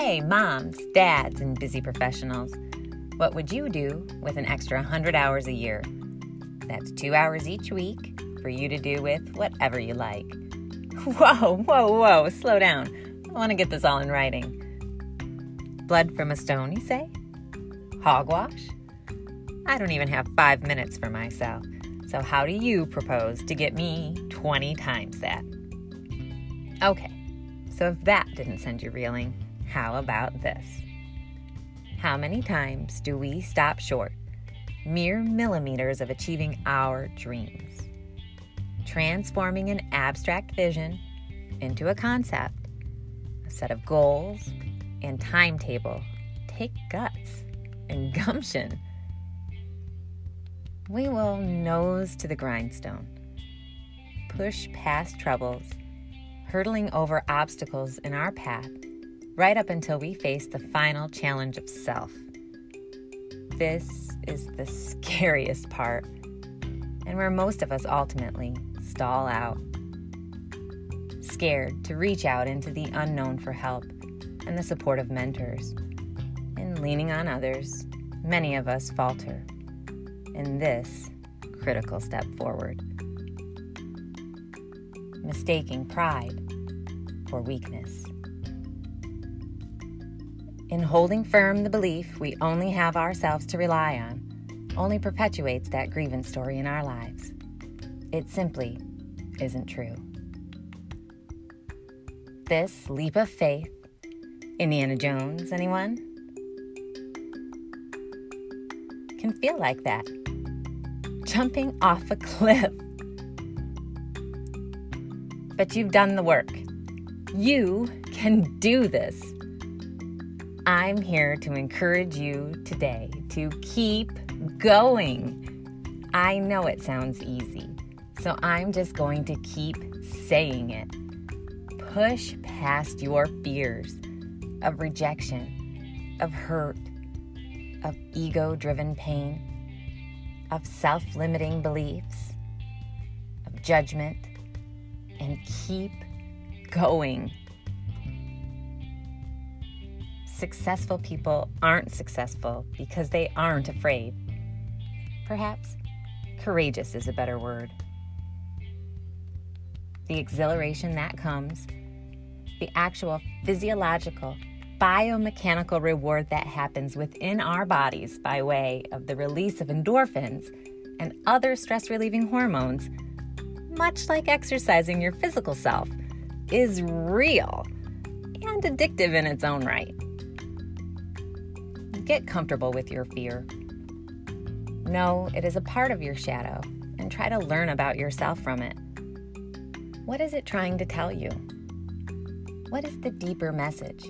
Hey, moms, dads, and busy professionals. What would you do with an extra 100 hours a year? That's two hours each week for you to do with whatever you like. Whoa, whoa, whoa, slow down. I want to get this all in writing. Blood from a stone, you say? Hogwash? I don't even have five minutes for myself. So, how do you propose to get me 20 times that? Okay, so if that didn't send you reeling, how about this? How many times do we stop short, mere millimeters of achieving our dreams? Transforming an abstract vision into a concept, a set of goals, and timetable take guts and gumption. We will nose to the grindstone, push past troubles, hurtling over obstacles in our path right up until we face the final challenge of self. This is the scariest part, and where most of us ultimately stall out. Scared to reach out into the unknown for help and the support of mentors. And leaning on others, many of us falter in this critical step forward. Mistaking pride for weakness in holding firm the belief we only have ourselves to rely on, only perpetuates that grievance story in our lives. It simply isn't true. This leap of faith, Indiana Jones, anyone? Can feel like that. Jumping off a cliff. But you've done the work. You can do this. I'm here to encourage you today to keep going. I know it sounds easy, so I'm just going to keep saying it. Push past your fears of rejection, of hurt, of ego driven pain, of self limiting beliefs, of judgment, and keep going successful people aren't successful because they aren't afraid. Perhaps courageous is a better word. The exhilaration that comes, the actual physiological, biomechanical reward that happens within our bodies by way of the release of endorphins and other stress relieving hormones, much like exercising your physical self, is real and addictive in its own right. Get comfortable with your fear. Know it is a part of your shadow and try to learn about yourself from it. What is it trying to tell you? What is the deeper message?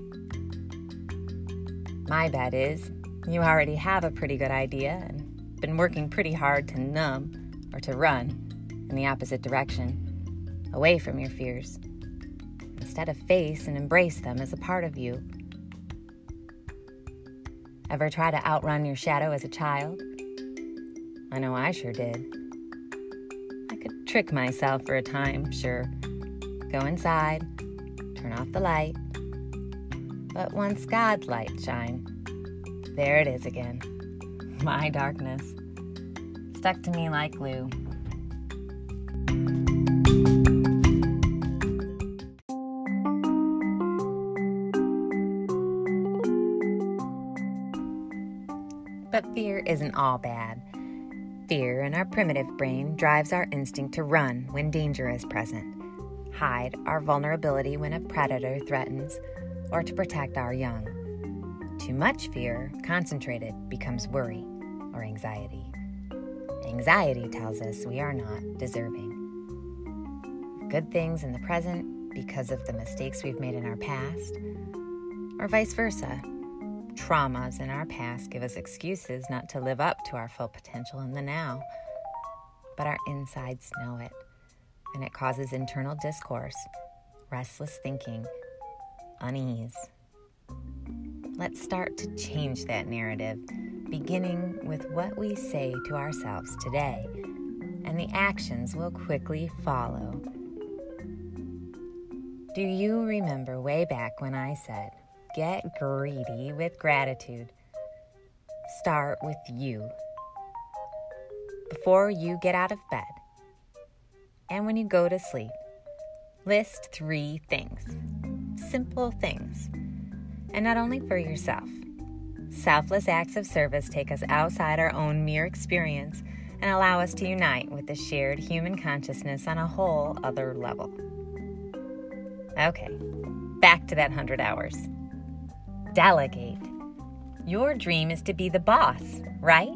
My bet is you already have a pretty good idea and been working pretty hard to numb or to run in the opposite direction, away from your fears, instead of face and embrace them as a part of you Ever try to outrun your shadow as a child? I know I sure did. I could trick myself for a time, sure. Go inside, turn off the light. But once God's light shine, there it is again. My darkness. Stuck to me like glue. Fear isn't all bad. Fear in our primitive brain drives our instinct to run when danger is present, hide our vulnerability when a predator threatens, or to protect our young. Too much fear, concentrated, becomes worry or anxiety. Anxiety tells us we are not deserving. Good things in the present because of the mistakes we've made in our past, or vice versa Traumas in our past give us excuses not to live up to our full potential in the now. But our insides know it, and it causes internal discourse, restless thinking, unease. Let's start to change that narrative, beginning with what we say to ourselves today, and the actions will quickly follow. Do you remember way back when I said, get greedy with gratitude. Start with you. Before you get out of bed and when you go to sleep, list three things, simple things, and not only for yourself. Selfless acts of service take us outside our own mere experience and allow us to unite with the shared human consciousness on a whole other level. Okay, back to that 100 hours. Delegate. Your dream is to be the boss, right?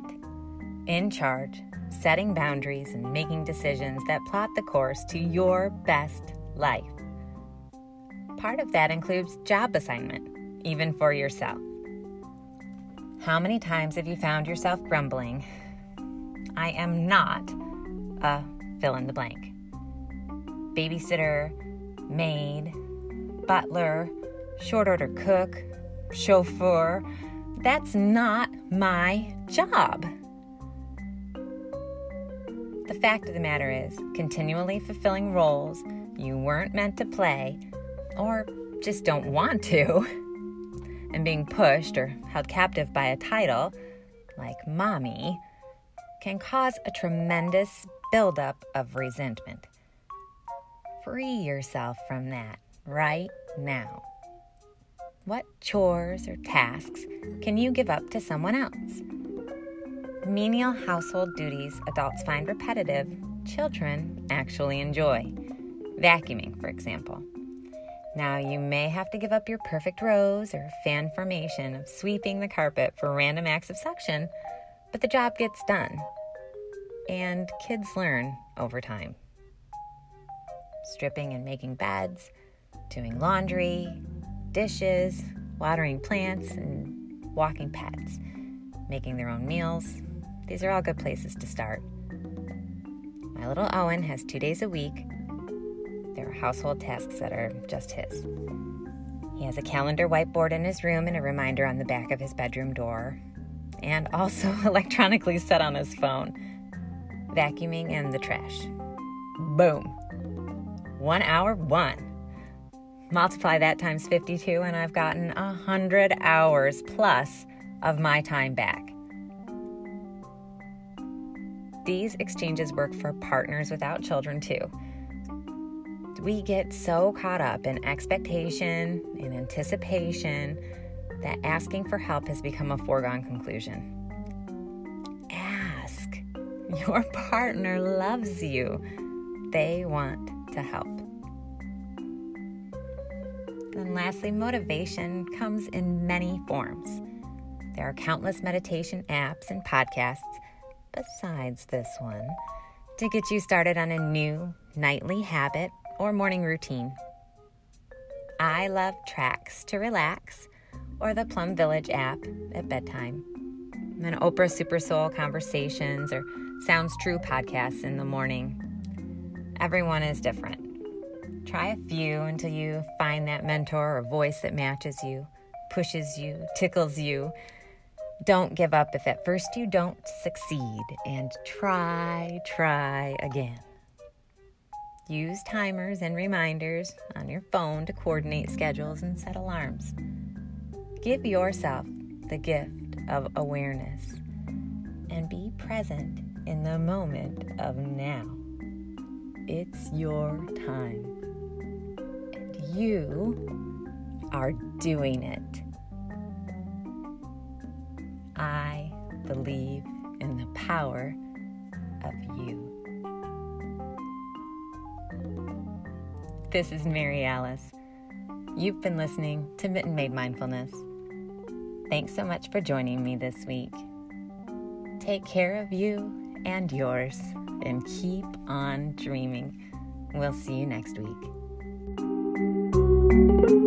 In charge, setting boundaries and making decisions that plot the course to your best life. Part of that includes job assignment, even for yourself. How many times have you found yourself grumbling, I am not a fill in the blank? Babysitter, maid, butler, short order cook, chauffeur. That's not my job. The fact of the matter is, continually fulfilling roles you weren't meant to play or just don't want to, and being pushed or held captive by a title like mommy can cause a tremendous buildup of resentment. Free yourself from that right now. What chores or tasks can you give up to someone else? Menial household duties adults find repetitive, children actually enjoy. Vacuuming, for example. Now, you may have to give up your perfect rows or fan formation of sweeping the carpet for random acts of suction, but the job gets done. And kids learn over time. Stripping and making beds, doing laundry, dishes, watering plants, and walking pets, making their own meals. These are all good places to start. My little Owen has two days a week. There are household tasks that are just his. He has a calendar whiteboard in his room and a reminder on the back of his bedroom door, and also electronically set on his phone vacuuming and the trash. Boom. One hour, one. Multiply that times 52, and I've gotten 100 hours plus of my time back. These exchanges work for partners without children too. We get so caught up in expectation and anticipation that asking for help has become a foregone conclusion. Ask. Your partner loves you, they want to help. And lastly, motivation comes in many forms. There are countless meditation apps and podcasts besides this one to get you started on a new nightly habit or morning routine. I love tracks to relax or the Plum Village app at bedtime, and Oprah Super Soul conversations or Sounds True podcasts in the morning. Everyone is different. Try a few until you find that mentor or voice that matches you, pushes you, tickles you. Don't give up if at first you don't succeed, and try, try again. Use timers and reminders on your phone to coordinate schedules and set alarms. Give yourself the gift of awareness and be present in the moment of now. It's your time. You are doing it. I believe in the power of you. This is Mary Alice. You've been listening to Mitten Made Mindfulness. Thanks so much for joining me this week. Take care of you and yours, and keep on dreaming. We'll see you next week. Música